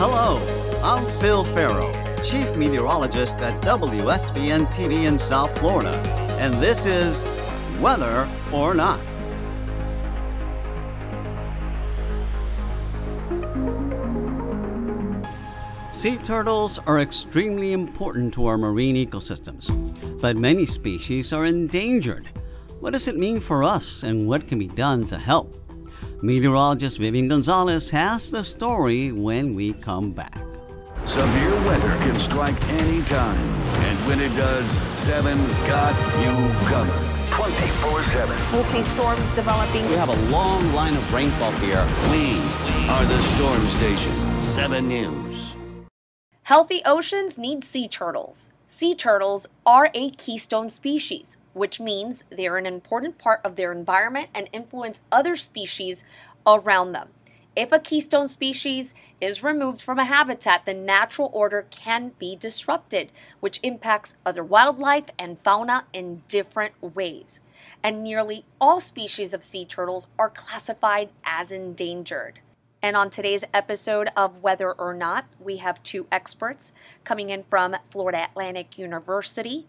Hello, I'm Phil Ferro, Chief Meteorologist at WSVN TV in South Florida, and this is Weather or Not. Sea turtles are extremely important to our marine ecosystems, but many species are endangered. What does it mean for us and what can be done to help? Meteorologist Vivian Gonzalez has the story when we come back. Severe weather can strike any time, And when it does, Seven's got you covered. 24-7. We'll see storms developing. We have a long line of rainfall here. We are the Storm Station. 7 News. Healthy oceans need sea turtles. Sea turtles are a keystone species, which means they are an important part of their environment and influence other species around them. If a keystone species is removed from a habitat, the natural order can be disrupted, which impacts other wildlife and fauna in different ways. And nearly all species of sea turtles are classified as endangered. And on today's episode of Weather or Not, we have two experts coming in from Florida Atlantic University.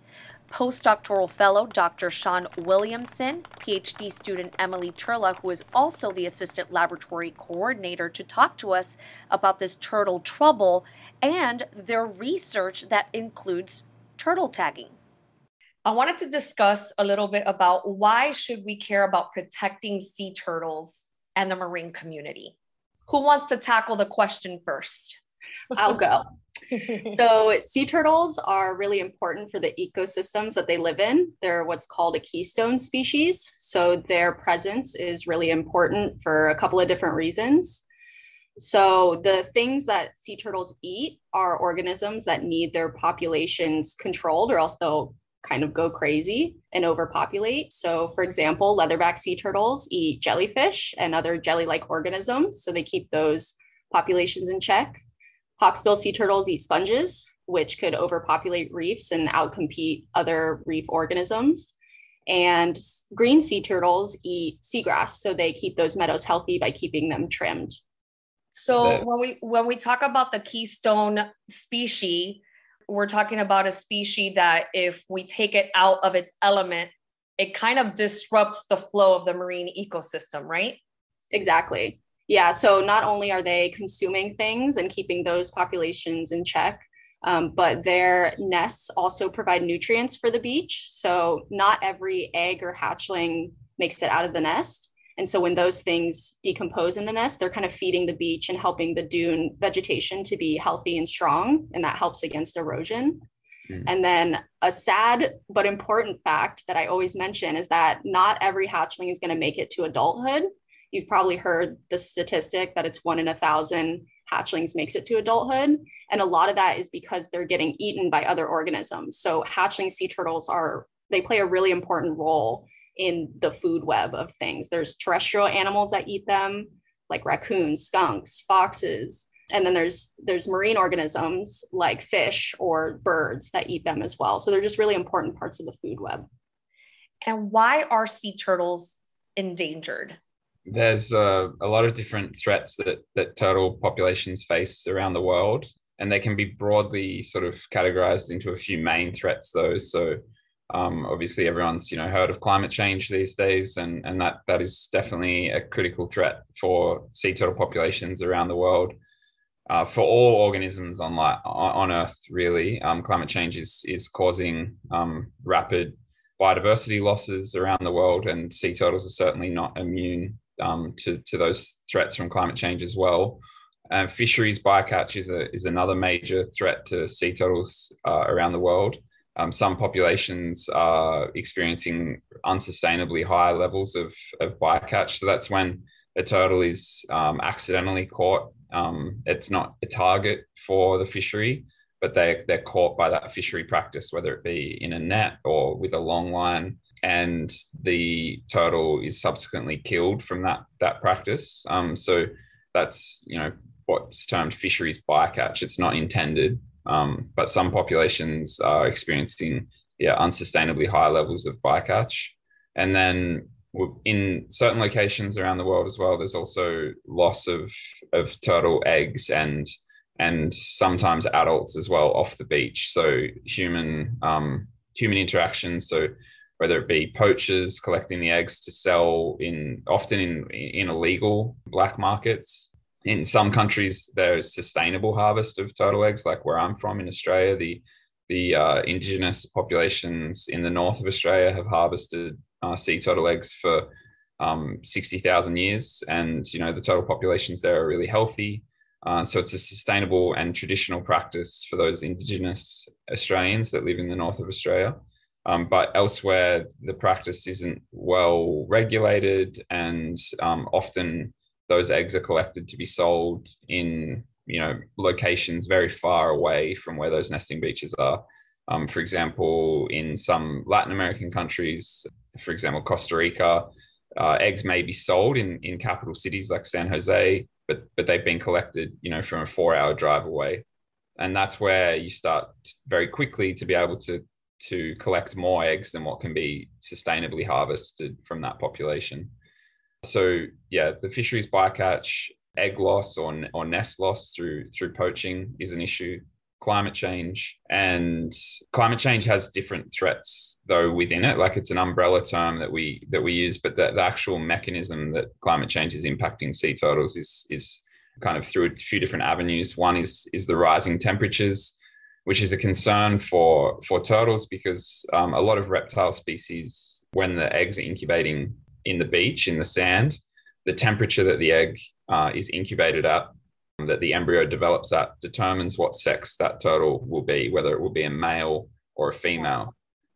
Postdoctoral fellow Dr. Sean Williamson, PhD student Emily Turla, who is also the assistant laboratory coordinator, to talk to us about this turtle trouble and their research that includes turtle tagging. I wanted to discuss a little bit about why should we care about protecting sea turtles and the marine community. Who wants to tackle the question first? I'll go. So, sea turtles are really important for the ecosystems that they live in. They're what's called a keystone species. So, their presence is really important for a couple of different reasons. So, the things that sea turtles eat are organisms that need their populations controlled, or else they'll kind of go crazy and overpopulate. So, for example, leatherback sea turtles eat jellyfish and other jelly like organisms. So, they keep those populations in check. Hawksbill sea turtles eat sponges, which could overpopulate reefs and outcompete other reef organisms. And green sea turtles eat seagrass, so they keep those meadows healthy by keeping them trimmed. So when we when we talk about the keystone species, we're talking about a species that if we take it out of its element, it kind of disrupts the flow of the marine ecosystem, right? Exactly. Yeah. So not only are they consuming things and keeping those populations in check, um, but their nests also provide nutrients for the beach. So not every egg or hatchling makes it out of the nest. And so when those things decompose in the nest, they're kind of feeding the beach and helping the dune vegetation to be healthy and strong. And that helps against erosion. Mm. And then a sad but important fact that I always mention is that not every hatchling is going to make it to adulthood. You've probably heard the statistic that it's one in a thousand hatchlings makes it to adulthood. And a lot of that is because they're getting eaten by other organisms. So hatchling sea turtles are, they play a really important role in the food web of things. There's terrestrial animals that eat them, like raccoons, skunks, foxes, and then there's there's marine organisms like fish or birds that eat them as well. So they're just really important parts of the food web. And why are sea turtles endangered? There's uh, a lot of different threats that that turtle populations face around the world, and they can be broadly sort of categorized into a few main threats. Though, so um, obviously, everyone's you know heard of climate change these days, and and that that is definitely a critical threat for sea turtle populations around the world. Uh, for all organisms on on Earth, really, um, climate change is is causing um, rapid biodiversity losses around the world, and sea turtles are certainly not immune um, to to those threats from climate change as well. And fisheries bycatch is a is another major threat to sea turtles uh, around the world. Um, some populations are experiencing unsustainably high levels of, of bycatch. So that's when a turtle is um, accidentally caught. Um, it's not a target for the fishery, but they, they're caught by that fishery practice, whether it be in a net or with a long line. And the turtle is subsequently killed from that, that practice. Um, so that's, you know, what's termed fisheries bycatch. It's not intended um, but some populations are experiencing yeah unsustainably high levels of bycatch. And then in certain locations around the world as well, there's also loss of of turtle eggs and and sometimes adults as well off the beach. So human um, human interactions. So whether it be poachers collecting the eggs to sell in often in in illegal black markets. In some countries, there's sustainable harvest of turtle eggs, like where I'm from in Australia. The the uh, indigenous populations in the north of Australia have harvested uh, sea turtle eggs for um, 60,000 years. And, you know, the turtle populations there are really healthy. Uh, so it's a sustainable and traditional practice for those indigenous Australians that live in the north of Australia. Um, but elsewhere, the practice isn't well regulated, and um, often those eggs are collected to be sold in you know locations very far away from where those nesting beaches are. Um, for example, in some Latin American countries, for example, Costa Rica, uh, eggs may be sold in in capital cities like San Jose, but but they've been collected, you know, from a four hour drive away, and that's where you start very quickly to be able to to collect more eggs than what can be sustainably harvested from that population. So yeah, the fisheries bycatch, egg loss or, or nest loss through through poaching is an issue. Climate change and climate change has different threats though within it. Like it's an umbrella term that we that we use, but the, the actual mechanism that climate change is impacting sea turtles is is kind of through a few different avenues. One is is the rising temperatures which is a concern for for turtles because um, a lot of reptile species, when the eggs are incubating in the beach in the sand, the temperature that the egg uh, is incubated at, that the embryo develops at, determines what sex that turtle will be, whether it will be a male or a female.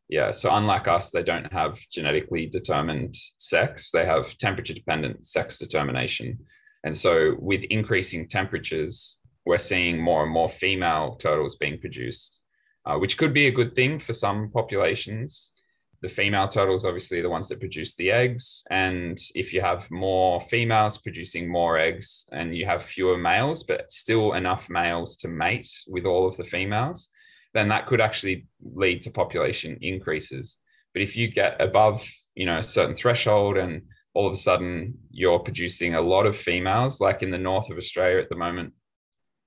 Yeah, so unlike us, they don't have genetically determined sex; they have temperature-dependent sex determination. And so, with increasing temperatures, we're seeing more and more female turtles being produced, uh, which could be a good thing for some populations. The female turtles, obviously, the ones that produce the eggs. And if you have more females producing more eggs and you have fewer males, but still enough males to mate with all of the females, then that could actually lead to population increases. But if you get above, you know, a certain threshold and all of a sudden you're producing a lot of females, like in the north of Australia at the moment,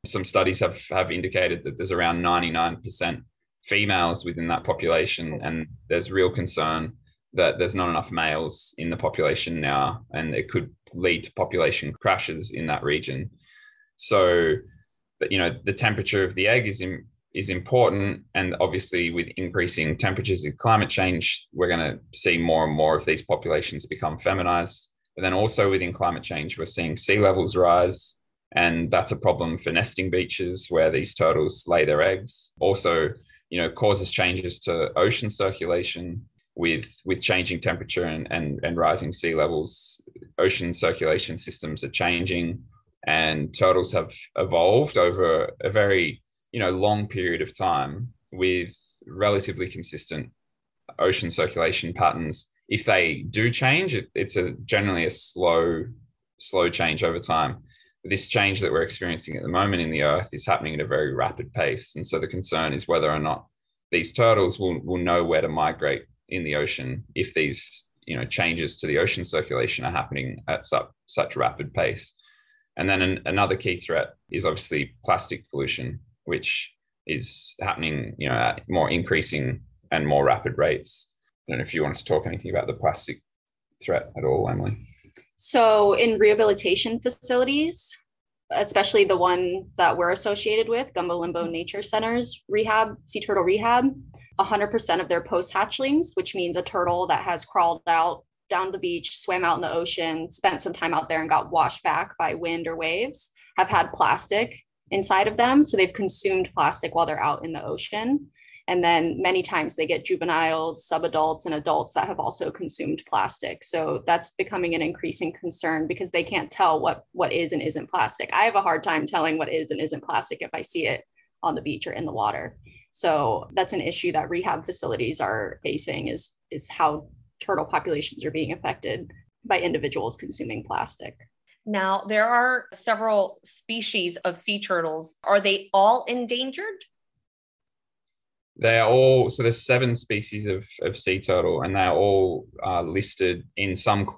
some studies have have indicated that there's around 99% females within that population and there's real concern that there's not enough males in the population now and it could lead to population crashes in that region. So you know the temperature of the egg is in, is important and obviously with increasing temperatures and climate change we're going to see more and more of these populations become feminized. But then also within climate change we're seeing sea levels rise and that's a problem for nesting beaches where these turtles lay their eggs. Also, you know, causes changes to ocean circulation with with changing temperature and, and, and rising sea levels. Ocean circulation systems are changing, and turtles have evolved over a very you know long period of time with relatively consistent ocean circulation patterns. If they do change, it, it's a generally a slow slow change over time this change that we're experiencing at the moment in the earth is happening at a very rapid pace. And so the concern is whether or not these turtles will, will know where to migrate in the ocean if these you know changes to the ocean circulation are happening at such such rapid pace. And then an, another key threat is obviously plastic pollution, which is happening you know at more increasing and more rapid rates. I don't know if you wanted to talk anything about the plastic threat at all, Emily. So, in rehabilitation facilities, especially the one that we're associated with, Gumbo Limbo Nature Centers Rehab, Sea Turtle Rehab, 100% of their post hatchlings, which means a turtle that has crawled out down the beach, swam out in the ocean, spent some time out there, and got washed back by wind or waves, have had plastic inside of them. So they've consumed plastic while they're out in the ocean. And then many times they get juveniles, subadults, and adults that have also consumed plastic. So that's becoming an increasing concern because they can't tell what what is and isn't plastic. I have a hard time telling what is and isn't plastic if I see it on the beach or in the water. So that's an issue that rehab facilities are facing is is how turtle populations are being affected by individuals consuming plastic. Now, there are several species of sea turtles. Are they all endangered? They're all so there's seven species of, of sea turtle, and they're all uh, listed in some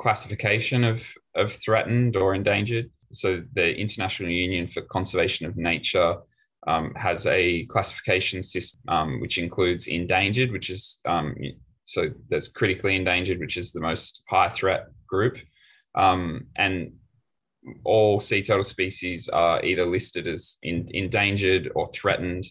classification of of threatened or endangered. so the International Union for Conservation of Nature um, has a classification system um, which includes endangered, which is um, so there's critically endangered, which is the most high threat group, um, and all sea turtle species are either listed as in, endangered or threatened,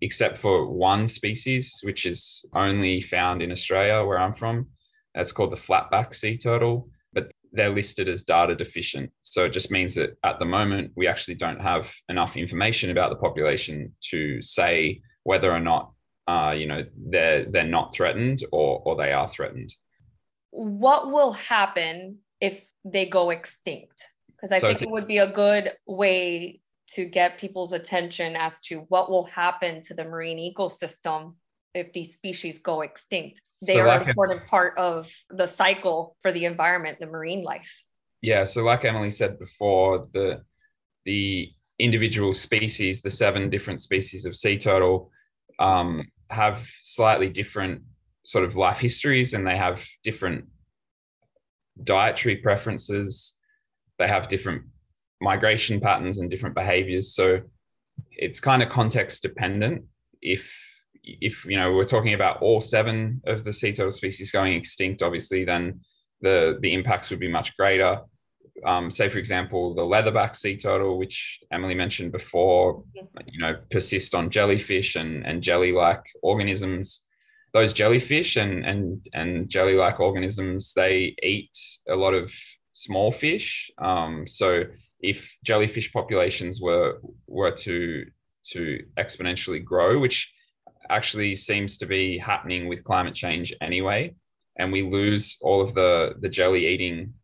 except for one species, which is only found in Australia, where I'm from. That's called the flatback sea turtle but they're listed as data deficient. So it just means that at the moment, we actually don't have enough information about the population to say whether or not, uh, you know, they're, they're not threatened or, or they are threatened. What will happen if they go extinct? Because I so think it would be a good way to get people's attention as to what will happen to the marine ecosystem if these species go extinct they so are like an important part of the cycle for the environment, the marine life. Yeah. So, like Emily said before, the the individual species, the seven different species of sea turtle, um, have slightly different sort of life histories, and they have different dietary preferences. They have different migration patterns and different behaviors. So, it's kind of context dependent. If if you know we're talking about all seven of the sea turtle species going extinct, obviously, then the the impacts would be much greater. Um, say, for example, the leatherback sea turtle, which Emily mentioned before, you know, persist on jellyfish and and jelly-like organisms. Those jellyfish and and and jelly-like organisms, they eat a lot of small fish. Um, so if jellyfish populations were were to to exponentially grow, which actually seems to be happening with climate change anyway. And we lose all of the, the jelly eating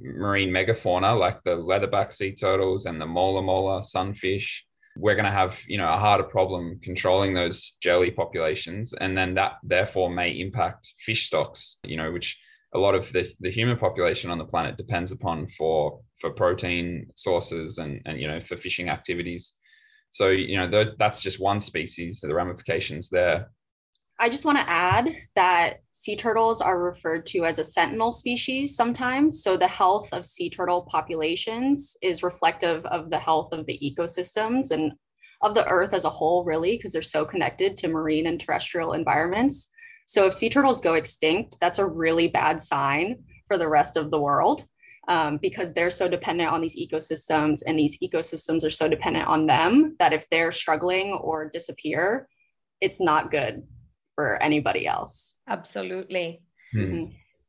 marine megafauna like the leatherback sea turtles and the mola mola sunfish. We're going to have, you know, a harder problem controlling those jelly populations. And then that therefore may impact fish stocks, you know, which a lot of the, the human population on the planet depends upon for for protein sources and, and you know for fishing activities so, you know, those, that's just one species, the ramifications there. I just want to add that sea turtles are referred to as a sentinel species sometimes. So, the health of sea turtle populations is reflective of the health of the ecosystems and of the earth as a whole, really, because they're so connected to marine and terrestrial environments. So, if sea turtles go extinct, that's a really bad sign for the rest of the world um, because they're so dependent on these ecosystems and these ecosystems are so dependent on them that if they're struggling or disappear, it's not good for anybody else. Absolutely. Hmm. Mm-hmm.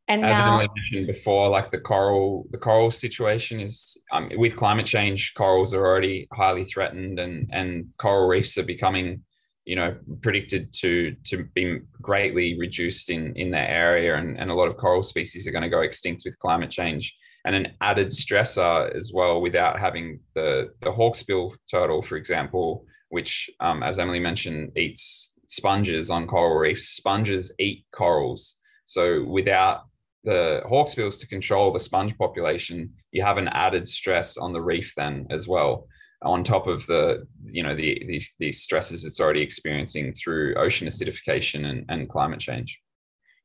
And as now, I mentioned before, like the coral, the coral situation is um, with climate change, corals are already highly threatened, and and coral reefs are becoming, you know, predicted to to be greatly reduced in in their area, and and a lot of coral species are going to go extinct with climate change and an added stressor as well without having the the hawksbill turtle, for example, which, um, as Emily mentioned, eats sponges on coral reefs. Sponges eat corals, so without the hawksbills to control the sponge population, you have an added stress on the reef then as well, on top of the you know the these these stresses it's already experiencing through ocean acidification and, and climate change.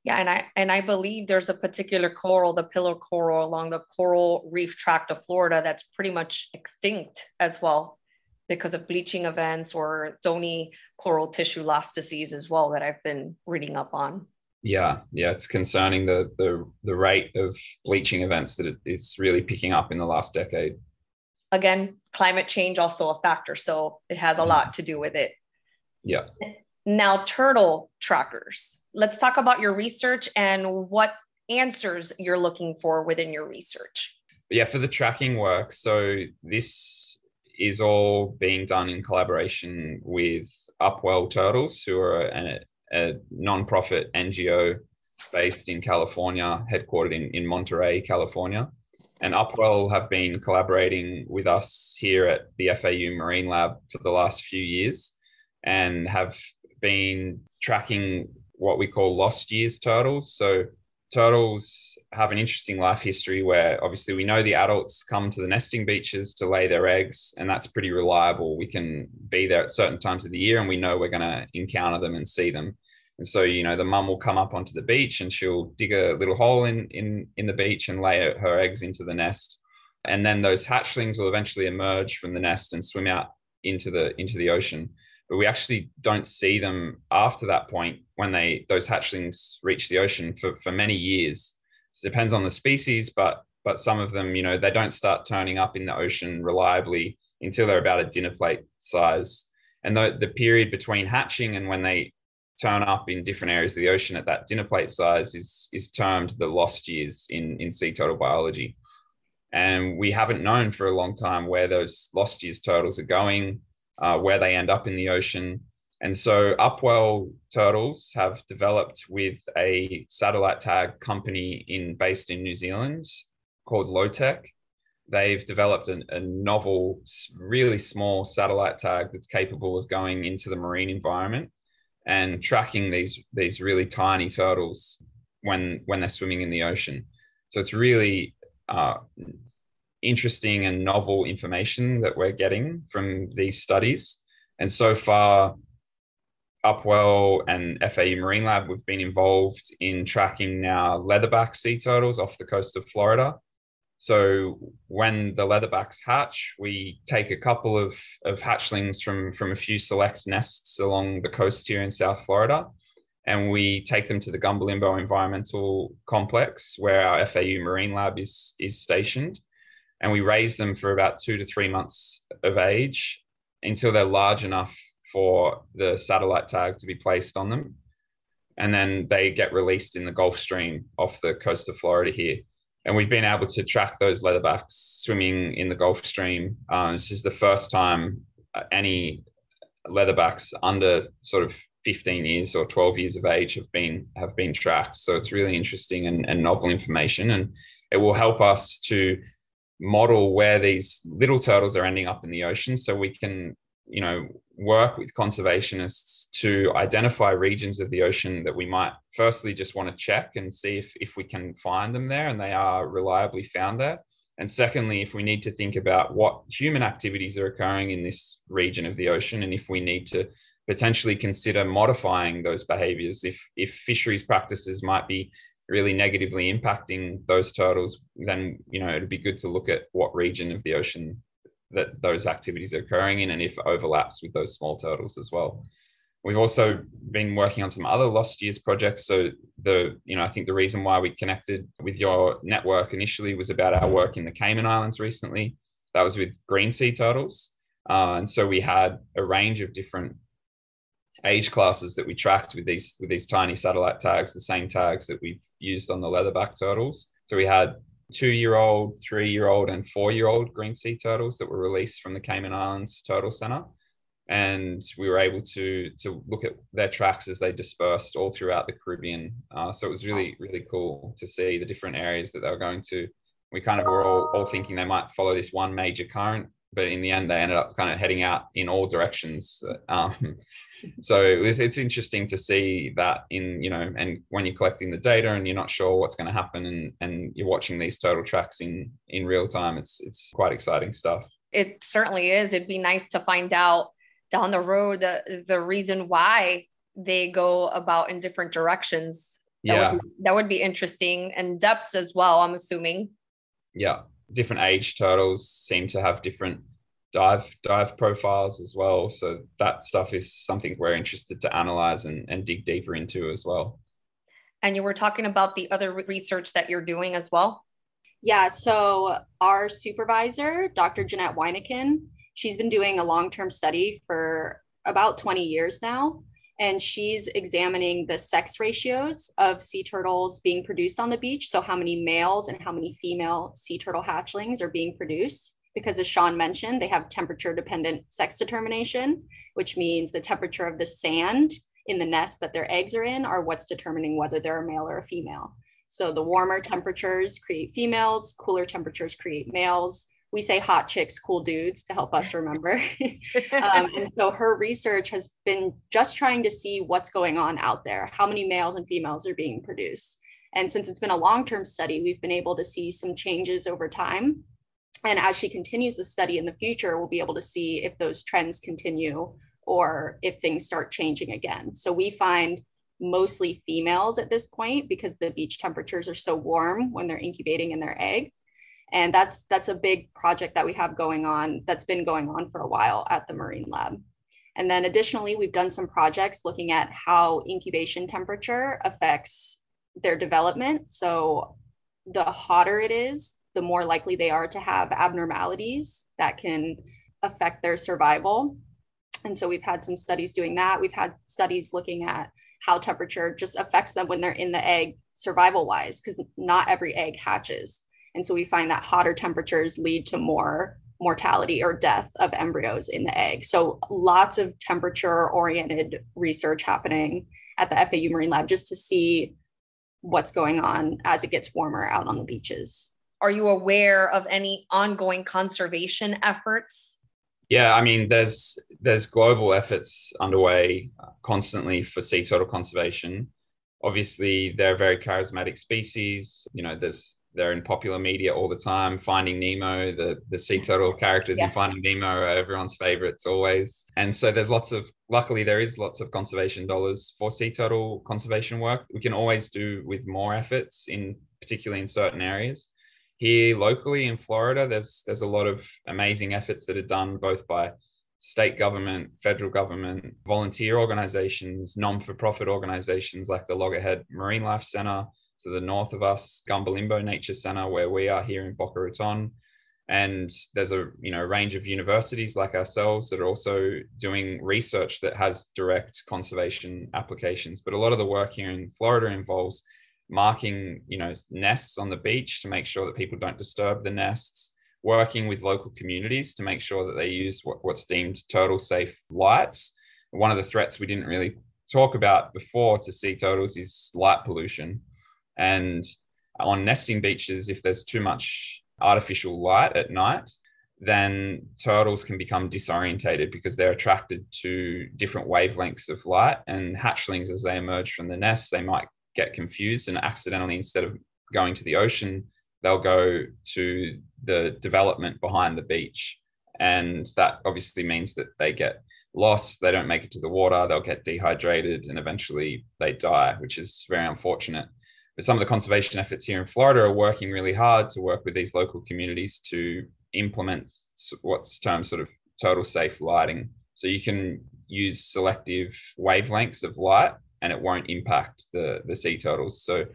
Yeah, and I and I believe there's a particular coral, the pillar coral along the coral reef tract of Florida that's pretty much extinct as well because of bleaching events or stony coral tissue loss disease as well that I've been reading up on. Yeah, yeah, it's concerning the the the rate of bleaching events that it is really picking up in the last decade. Again, climate change also a factor, so it has a mm-hmm. lot to do with it. Yeah. Now, turtle trackers let's talk about your research and what answers you're looking for within your research. Yeah, for the tracking work. So this is all being done in collaboration with Upwell Turtles, who are a, a non-profit NGO based in California, headquartered in, in Monterey, California. And Upwell have been collaborating with us here at the FAU Marine Lab for the last few years and have been tracking what we call lost years turtles. So turtles have an interesting life history where obviously we know the adults come to the nesting beaches to lay their eggs, and that's pretty reliable. We can be there at certain times of the year and we know we're going to encounter them and see them. And so, you know, the mum will come up onto the beach and she'll dig a little hole in in in the beach and lay her eggs into the nest. and then those hatchlings will eventually emerge from the nest and swim out into the into the ocean. But we actually don't see them after that point when they those hatchlings reach the ocean for, for many years. It depends on the species but but some of them you know they don't start turning up in the ocean reliably until they're about a dinner plate size. And the, the period between hatching and when they turn up in different areas of the ocean at that dinner plate size is is termed the lost years in in sea turtle biology. And we haven't known for a long time where those lost years turtles are going uh, where they end up in the ocean. And so upwell turtles have developed with a satellite tag company in based in new zealand called Lotek. They've developed an, a novel really small satellite tag that's capable of going into the marine environment and tracking these these really tiny turtles when when they're swimming in the ocean. So it's really uh, interesting and novel information that we're getting from these studies. And so far, Upwell and FAU Marine Lab, we've been involved in tracking now leatherback sea turtles off the coast of Florida. So when the leatherbacks hatch, we take a couple of, of hatchlings from, from a few select nests along the coast here in South Florida, and we take them to the Gumbo Limbo Environmental Complex where our FAU Marine Lab is, is stationed. And we raise them for about two to three months of age until they're large enough for the satellite tag to be placed on them. And then they get released in the Gulf Stream off the coast of Florida here and we've been able to track those leatherbacks swimming in the Gulf Stream. Um, this is the first time uh, any leatherbacks under sort of 15 years or 12 years of age have been have been tracked. So it's really interesting and, and novel information, and it will help us to model where these little turtles are ending up in the ocean, so we can you know work with conservationists to identify regions of the ocean that we might firstly just want to check and see if, if we can find them there and they are reliably found there. And secondly if we need to think about what human activities are occurring in this region of the ocean and if we need to potentially consider modifying those behaviors if if fisheries practices might be really negatively impacting those turtles then you know it'd be good to look at what region of the ocean that those activities are occurring in and if overlaps with those small turtles as well. We've also been working on some other lost years projects. So the, you know, I think the reason why we connected with your network initially was about our work in the Cayman Islands recently. That was with green sea turtles. Uh, and so we had a range of different age classes that we tracked with these with these tiny satellite tags, the same tags that we've used on the leatherback turtles. So we had two year old, three year old, and four year old green sea turtles that were released from the Cayman Islands Turtle Center. And we were able to, to look at their tracks as they dispersed all throughout the Caribbean. Uh, so it was really, really cool to see the different areas that they were going to. We kind of were all, all thinking they might follow this one major current, but in the end, they ended up kind of heading out in all directions. Um, so it was, it's interesting to see that in you know and when you're collecting the data and you're not sure what's going to happen and and you're watching these total tracks in in real time it's it's quite exciting stuff. It certainly is. It'd be nice to find out down the road the the reason why they go about in different directions. That yeah. would be, that would be interesting and depths as well i'm assuming. Yeah different age turtles seem to have different dive dive profiles as well. So that stuff is something we're interested to analyze and, and dig deeper into as well. And you were talking about the other research that you're doing as well. Yeah. So our supervisor, Dr. Jeanette Wyneken, she's been doing a long-term study for about 20 years now. And she's examining the sex ratios of sea turtles being produced on the beach. So, how many males and how many female sea turtle hatchlings are being produced because as Sean mentioned, they have temperature dependent sex determination, which means the temperature of the sand in the nest that their eggs are in are what's determining whether they're a male or a female. So the warmer temperatures create females, cooler temperatures create males. We say hot chicks, cool dudes to help us remember. um, and so her research has been just trying to see what's going on out there, how many males and females are being produced. And since it's been a long term study, we've been able to see some changes over time and as she continues the study in the future, we'll be able to see if those trends continue or if things start changing again. So we find mostly females at this point because the beach temperatures are so warm when they're incubating in their egg. And that's that's a big project that we have going on that's been going on for a while at the Marine Lab. And then additionally, we've done some projects looking at how incubation temperature affects their development. So the hotter it is, the more likely they are to have abnormalities that can affect their survival. And so we've had some studies doing that. We've had studies looking at how temperature just affects them when they're in the egg survival wise, because not every egg hatches. And so we find that hotter temperatures lead to more mortality or death of embryos in the egg. So lots of temperature oriented research happening at the FAU Marine Lab just to see what's going on as it gets warmer out on the beaches. Are you aware of any ongoing conservation efforts? Yeah, I mean, there's there's global efforts underway uh, constantly for sea turtle conservation. Obviously, they're a very charismatic species. You know, there's they're in popular media all the time. Finding Nemo, the the sea mm-hmm. turtle characters yeah. in Finding Nemo are everyone's favorites always. And so there's lots of luckily there is lots of conservation dollars for sea turtle conservation work. We can always do with more efforts in particularly in certain areas. Here locally in Florida, there's there's a lot of amazing efforts that are done both by state government, federal government, volunteer organizations, non-for-profit organizations like the Loggerhead Marine Life Center, to the north of us, Gumbo Limbo Nature Center, where we are here in Boca Raton. And there's a you know range of universities like ourselves that are also doing research that has direct conservation applications. But a lot of the work here in Florida involves marking you know nests on the beach to make sure that people don't disturb the nests working with local communities to make sure that they use what, what's deemed turtle safe lights one of the threats we didn't really talk about before to sea turtles is light pollution and on nesting beaches, if there's too much artificial light at night, then turtles can become disorientated because they're attracted to different wavelengths of light. And hatchlings, as they emerge from the nest, they might get confused and accidentally, instead of going to the ocean, they'll go to the development behind the beach. And that obviously means that they get lost, they don't make it to the water, they'll get dehydrated, and eventually they die, which is very unfortunate. But some of the conservation efforts here in Florida are working really hard to work with these local communities to implement what's termed sort of turtle safe lighting. So you can use selective wavelengths of light and it won't impact the, the sea turtles. So,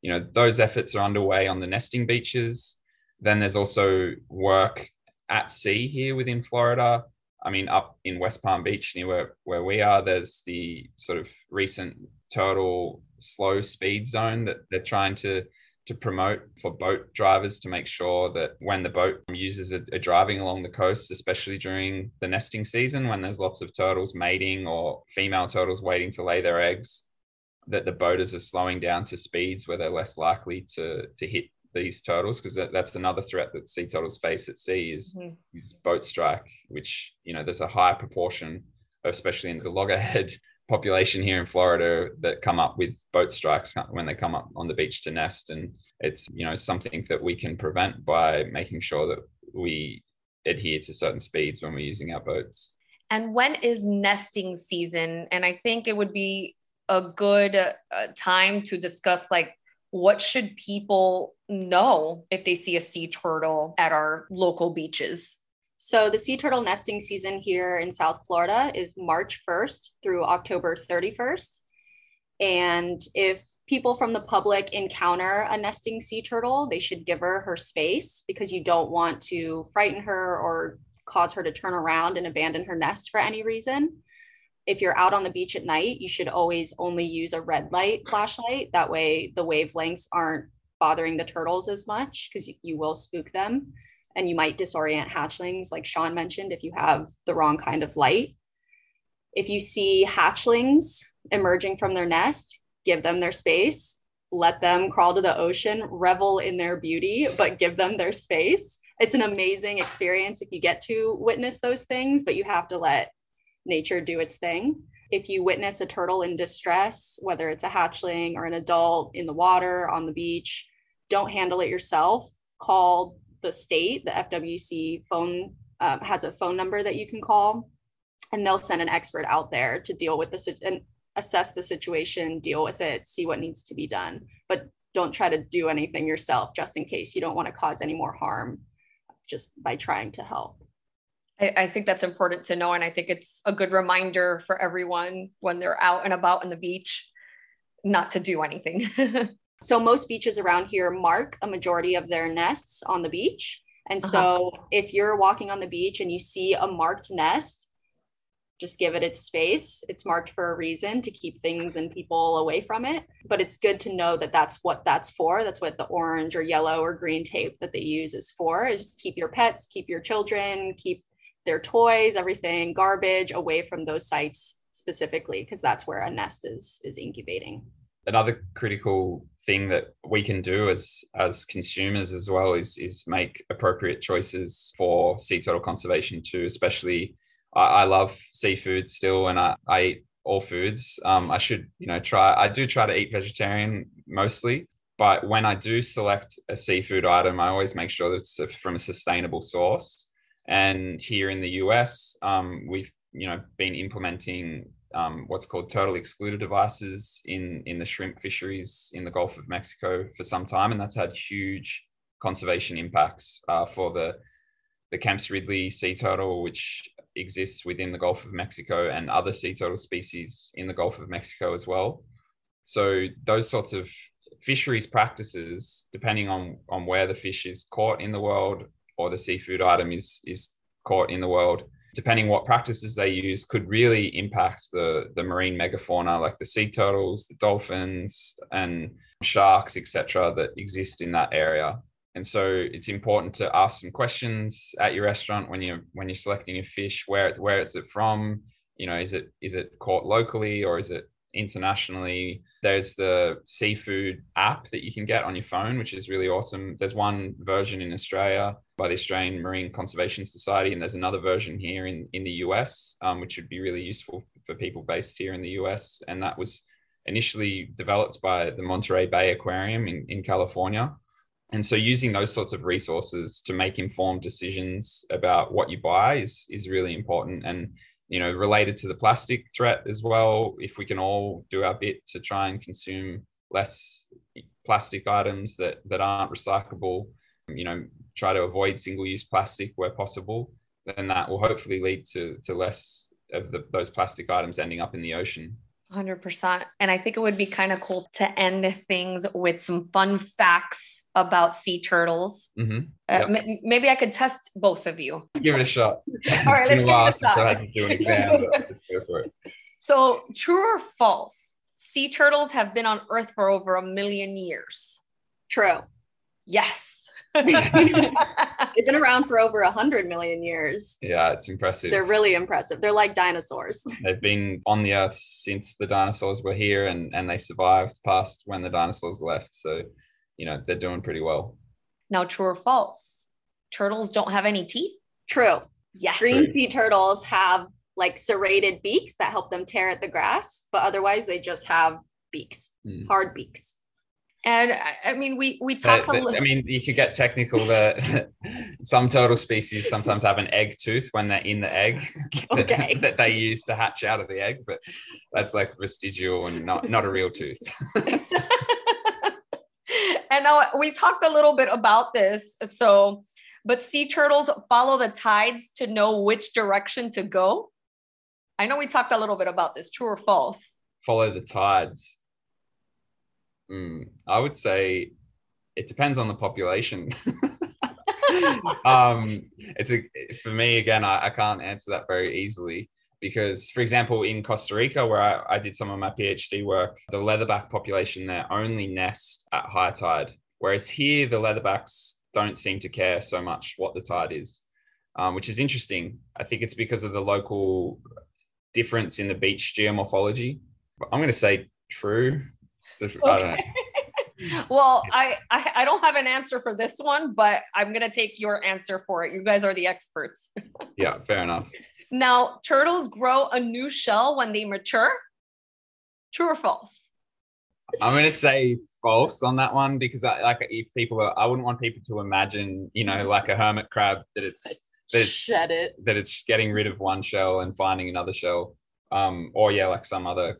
you know, those efforts are underway on the nesting beaches. Then there's also work at sea here within Florida. I mean, up in West Palm Beach, near where, where we are, there's the sort of recent turtle slow speed zone that they're trying to to promote for boat drivers to make sure that when the boat users are, are, driving along the coast, especially during the nesting season, when there's lots of turtles mating or female turtles waiting to lay their eggs, that the boaters are slowing down to speeds where they're less likely to to hit these turtles because that, that's another threat that sea turtles face at sea is, mm-hmm. is boat strike, which you know there's a high proportion, especially in the loggerhead population here in Florida that come up with boat strikes when they come up on the beach to nest. And it's, you know, something that we can prevent by making sure that we adhere to certain speeds when we're using our boats. And when is nesting season? And I think it would be a good uh, time to discuss like what should people know if they see a sea turtle at our local beaches? So the sea turtle nesting season here in South Florida is March 1st through October 31st. And if people from the public encounter a nesting sea turtle, they should give her her space because you don't want to frighten her or cause her to turn around and abandon her nest for any reason. If you're out on the beach at night, you should always only use a red light flashlight. That way, the wavelengths aren't bothering the turtles as much because you will spook them and you might disorient hatchlings, like Sean mentioned, if you have the wrong kind of light. If you see hatchlings emerging from their nest, give them their space, let them crawl to the ocean, revel in their beauty, but give them their space. It's an amazing experience if you get to witness those things, but you have to let nature do its thing. If you witness a turtle in distress, whether it's a hatchling or an adult in the water, on the beach, don't handle it yourself. Call the state, the FWC phone uh, has a phone number that you can call, and they'll send an expert out there to deal with the and assess the situation, deal with it, see what needs to be done. But don't try to do anything yourself just in case you don't want to cause any more harm just by trying to help. I, think that's important to know. And I think it's a good reminder for everyone when they're out and about on the beach not to do anything. so, most beaches around here mark a majority of their nests on the beach. And so, uh-huh. if you're walking on the beach and you see a marked nest, just give it its space. It's marked for a reason to keep things and people away from it. But it's good to know that that's what that's for. That's what the orange or yellow or green tape that they use is for is keep your pets, keep your children, keep their toys, everything, garbage away from those sites specifically, because that's where a nest is is incubating. Another critical thing that we can do as as consumers as well is is make appropriate choices for sea turtle conservation too, especially I, I love seafood still, and I, I eat all foods. Um, I should, you know, try. I do try to eat vegetarian mostly, but when I do select a seafood item, I always make sure that it's from a sustainable source. And here in the US, um, we've you know been implementing um, what's called turtle excluder devices in in the shrimp fisheries in the Gulf of Mexico for some time, and that's had huge conservation impacts uh, for the the Kemp's Ridley sea turtle, which exists within the Gulf of Mexico and other sea turtle species in the Gulf of Mexico as well. So those sorts of fisheries practices, depending on, on where the fish is caught in the world or the seafood item is, is caught in the world, depending what practices they use, could really impact the, the marine megafauna like the sea turtles, the dolphins, and sharks, etc., that exist in that area and so it's important to ask some questions at your restaurant when you're when you're selecting a fish where it's where is it from you know is it is it caught locally or is it internationally there's the seafood app that you can get on your phone which is really awesome. There's one version in australia by the australian marine conservation society and there's another version here in in the us um, which would be really useful for people based here in the us and that was initially developed by the monterey bay aquarium in, in california. And so using those sorts of resources to make informed decisions about what you buy is is really important. And you know related to the plastic threat as well if we can all do our bit to try and consume less plastic items that that aren't recyclable you know try to avoid single use plastic where possible then that will hopefully lead to to less of the, those plastic items ending up in the ocean 100%. And I think it would be kind of cool to end things with some fun facts about sea turtles. Mm-hmm. Uh, m- maybe I could test both of you. Give it a shot. All right, let's give it a shot. I had to do an exam, let's go for it. So, true or false? Sea turtles have been on Earth for over a million years. True. Yes. They've been around for over a hundred million years. Yeah, it's impressive. They're really impressive. They're like dinosaurs. They've been on the earth since the dinosaurs were here and, and they survived past when the dinosaurs left. So, you know, they're doing pretty well. Now, true or false? Turtles don't have any teeth? True. Yes. Green true. sea turtles have like serrated beaks that help them tear at the grass, but otherwise they just have beaks, mm. hard beaks. And I mean, we we talk. But, but, I mean, you could get technical that some turtle species sometimes have an egg tooth when they're in the egg okay. that, that, they use to hatch out of the egg, but that's like vestigial and not not a real tooth. and now we talked a little bit about this. So, but sea turtles follow the tides to know which direction to go. I know we talked a little bit about this. True or false? Follow the tides Mm, I would say it depends on the population. um, it's a for me again. I, I, can't answer that very easily because, for example, in Costa Rica, where I, I did some of my PhD work, the leatherback population there only nest at high tide, whereas here the leatherbacks don't seem to care so much what the tide is, um, which is interesting. I think it's because of the local difference in the beach geomorphology. I'm going to say true Okay. well, I, I I don't have an answer for this one, but I'm gonna take your answer for it. You guys are the experts. yeah, fair enough. Now, turtles grow a new shell when they mature. True or false? I'm gonna say false on that one because I, like if people are, I wouldn't want people to imagine, you know, like a hermit crab that it's that it's Shed it. that it's getting rid of one shell and finding another shell. Um, or yeah, like some other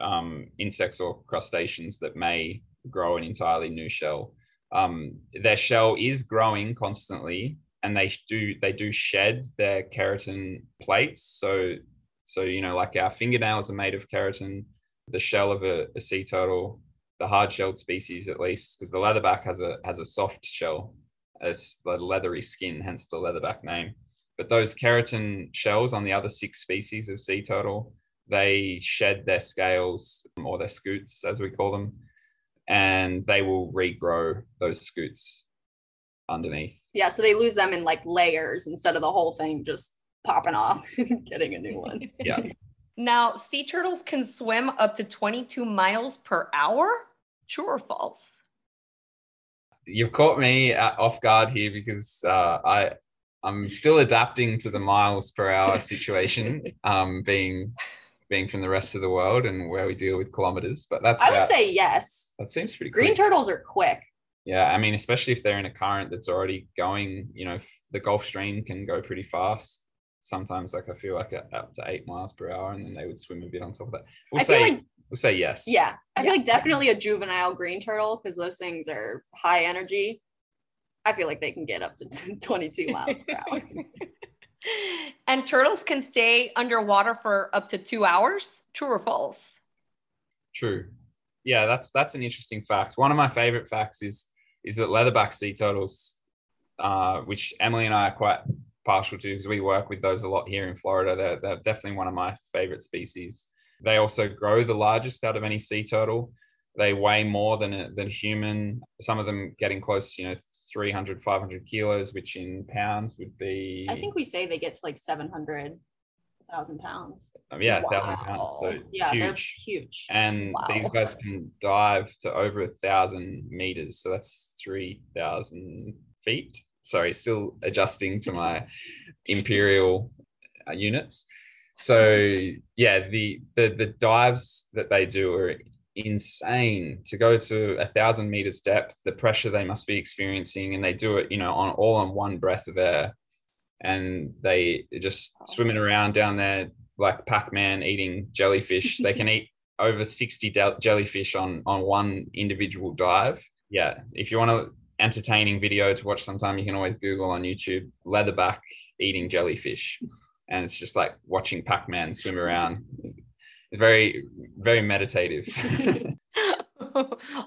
um, insects or crustaceans that may grow an entirely new shell. Um, their shell is growing constantly, and they do they do shed their keratin plates. So so you know, like our fingernails are made of keratin. The shell of a, a sea turtle, the hard-shelled species at least, because the leatherback has a has a soft shell, as the leathery skin, hence the leatherback name. But those keratin shells on the other six species of sea turtle, they shed their scales or their scutes, as we call them, and they will regrow those scutes underneath. Yeah, so they lose them in like layers instead of the whole thing just popping off and getting a new one. Yeah. Now, sea turtles can swim up to 22 miles per hour. True or false? You've caught me off guard here because uh, I I'm still adapting to the miles per hour situation, um, being being from the rest of the world and where we deal with kilometers. But that's I would say yes. that seems pretty Green quick. turtles are quick. Yeah, I mean, especially if they're in a current that's already going, you know, the Gulf Stream can go pretty fast. Sometimes, like I feel like at, up to eight miles per hour, and then they would swim a bit on top of that. We'll I feel say like we'll say yes. yeah, I feel like definitely a juvenile green turtle because those things are high energy. I feel like they can get up to 22 miles per hour. and turtles can stay underwater for up to two hours. True or false? True. Yeah, that's that's an interesting fact. One of my favorite facts is is that leatherback sea turtles, uh, which Emily and I are quite partial to because we work with those a lot here in Florida. They're, they're definitely one of my favorite species. They also grow the largest out of any sea turtle. They weigh more than a, than a human. Some of them getting close, you know, 300, 500 kilos, which in pounds would be, I think we say they get to like 700,000 pounds. um, yeah, a thousand pounds. So Yeah, they're huge. huge. and these guys can dive to over a thousand meters so that's 3000 feet sorry still adjusting to my imperial uh, units so yeah the, the the dives that they do are insane to go to a thousand meters depth the pressure they must be experiencing and they do it you know on all on one breath of air. And they just swimming around down there like pac-man eating jellyfish. They can eat over 60 del- jellyfish on on one individual dive. Yeah if you want a entertaining video to watch sometime you can always google on youtube leatherback eating jellyfish. And it's just like watching pac-man swim around very very meditative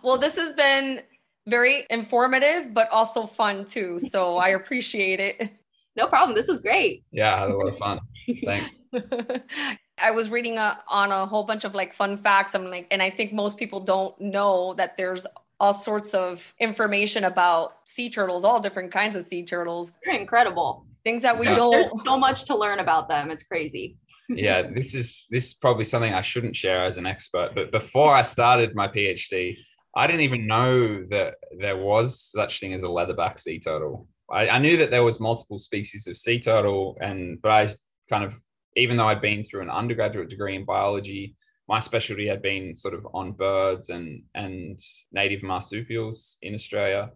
well, this has been very informative, but also fun too. So I appreciate it. No problem. This was great. yeah i had a lot of fun thanks I was reading a, on a whole bunch of like fun facts. I'm like, and I think most people don't know that there's all sorts of information about sea turtles, all different kinds of sea turtles, You're incredible. things that we Yeah. don't. There's so much to learn about them. It's crazy. Yeah this is this is probably something i shouldn't share as an expert but before i started my phd i didn't even know that there was such thing as a leatherback sea turtle. I, I knew that there was multiple species of sea turtle and but i kind of even though i'd been through an undergraduate degree in biology my specialty had been sort of on birds and and native marsupials in australia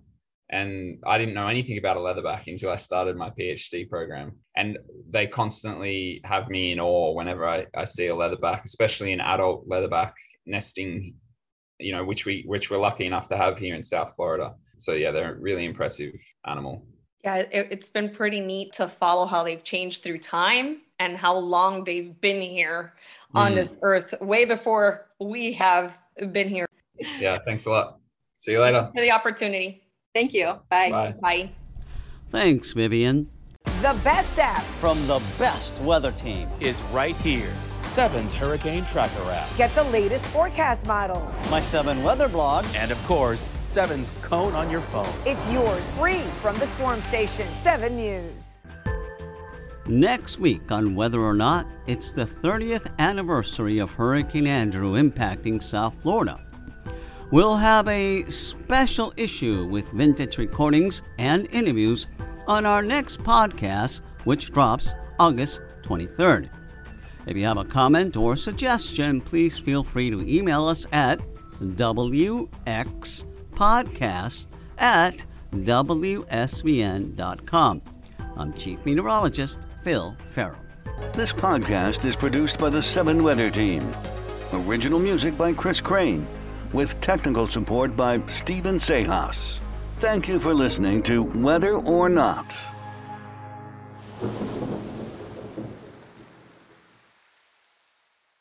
and I didn't know anything about a leatherback until I started my PhD program. And they constantly have me in awe whenever I, I see a leatherback, especially an adult leatherback nesting, you know, which we which we're lucky enough to have here in South Florida. So yeah, they're a really impressive animal. Yeah, it, it's been pretty neat to follow how they've changed through time and how long they've been here on Mhm. this earth, way before we have been here. Yeah, thanks a lot. See you later. For the opportunity. Thank you. Bye. Bye. Bye. Thanks, Vivian. The best app. From the best weather team. is right here. Seven's Hurricane Tracker app. Get the latest forecast models. My 7 weather blog. And of course, Seven's Cone on your phone. It's yours free from the storm station 7 News. Next week on Weather or Not, it's the 30th anniversary of Hurricane Andrew impacting South Florida. We'll have a special issue with vintage recordings and interviews on our next podcast, which drops August 23rd. If you have a comment or suggestion, please feel free to email us at wxpodcast at wsvn.com. I'm Chief Meteorologist Phil Ferro. This podcast is produced by the 7 Weather Team. Original music by Chris Crane with technical support by Stephen Sejas. Thank you for listening to Weather or Not.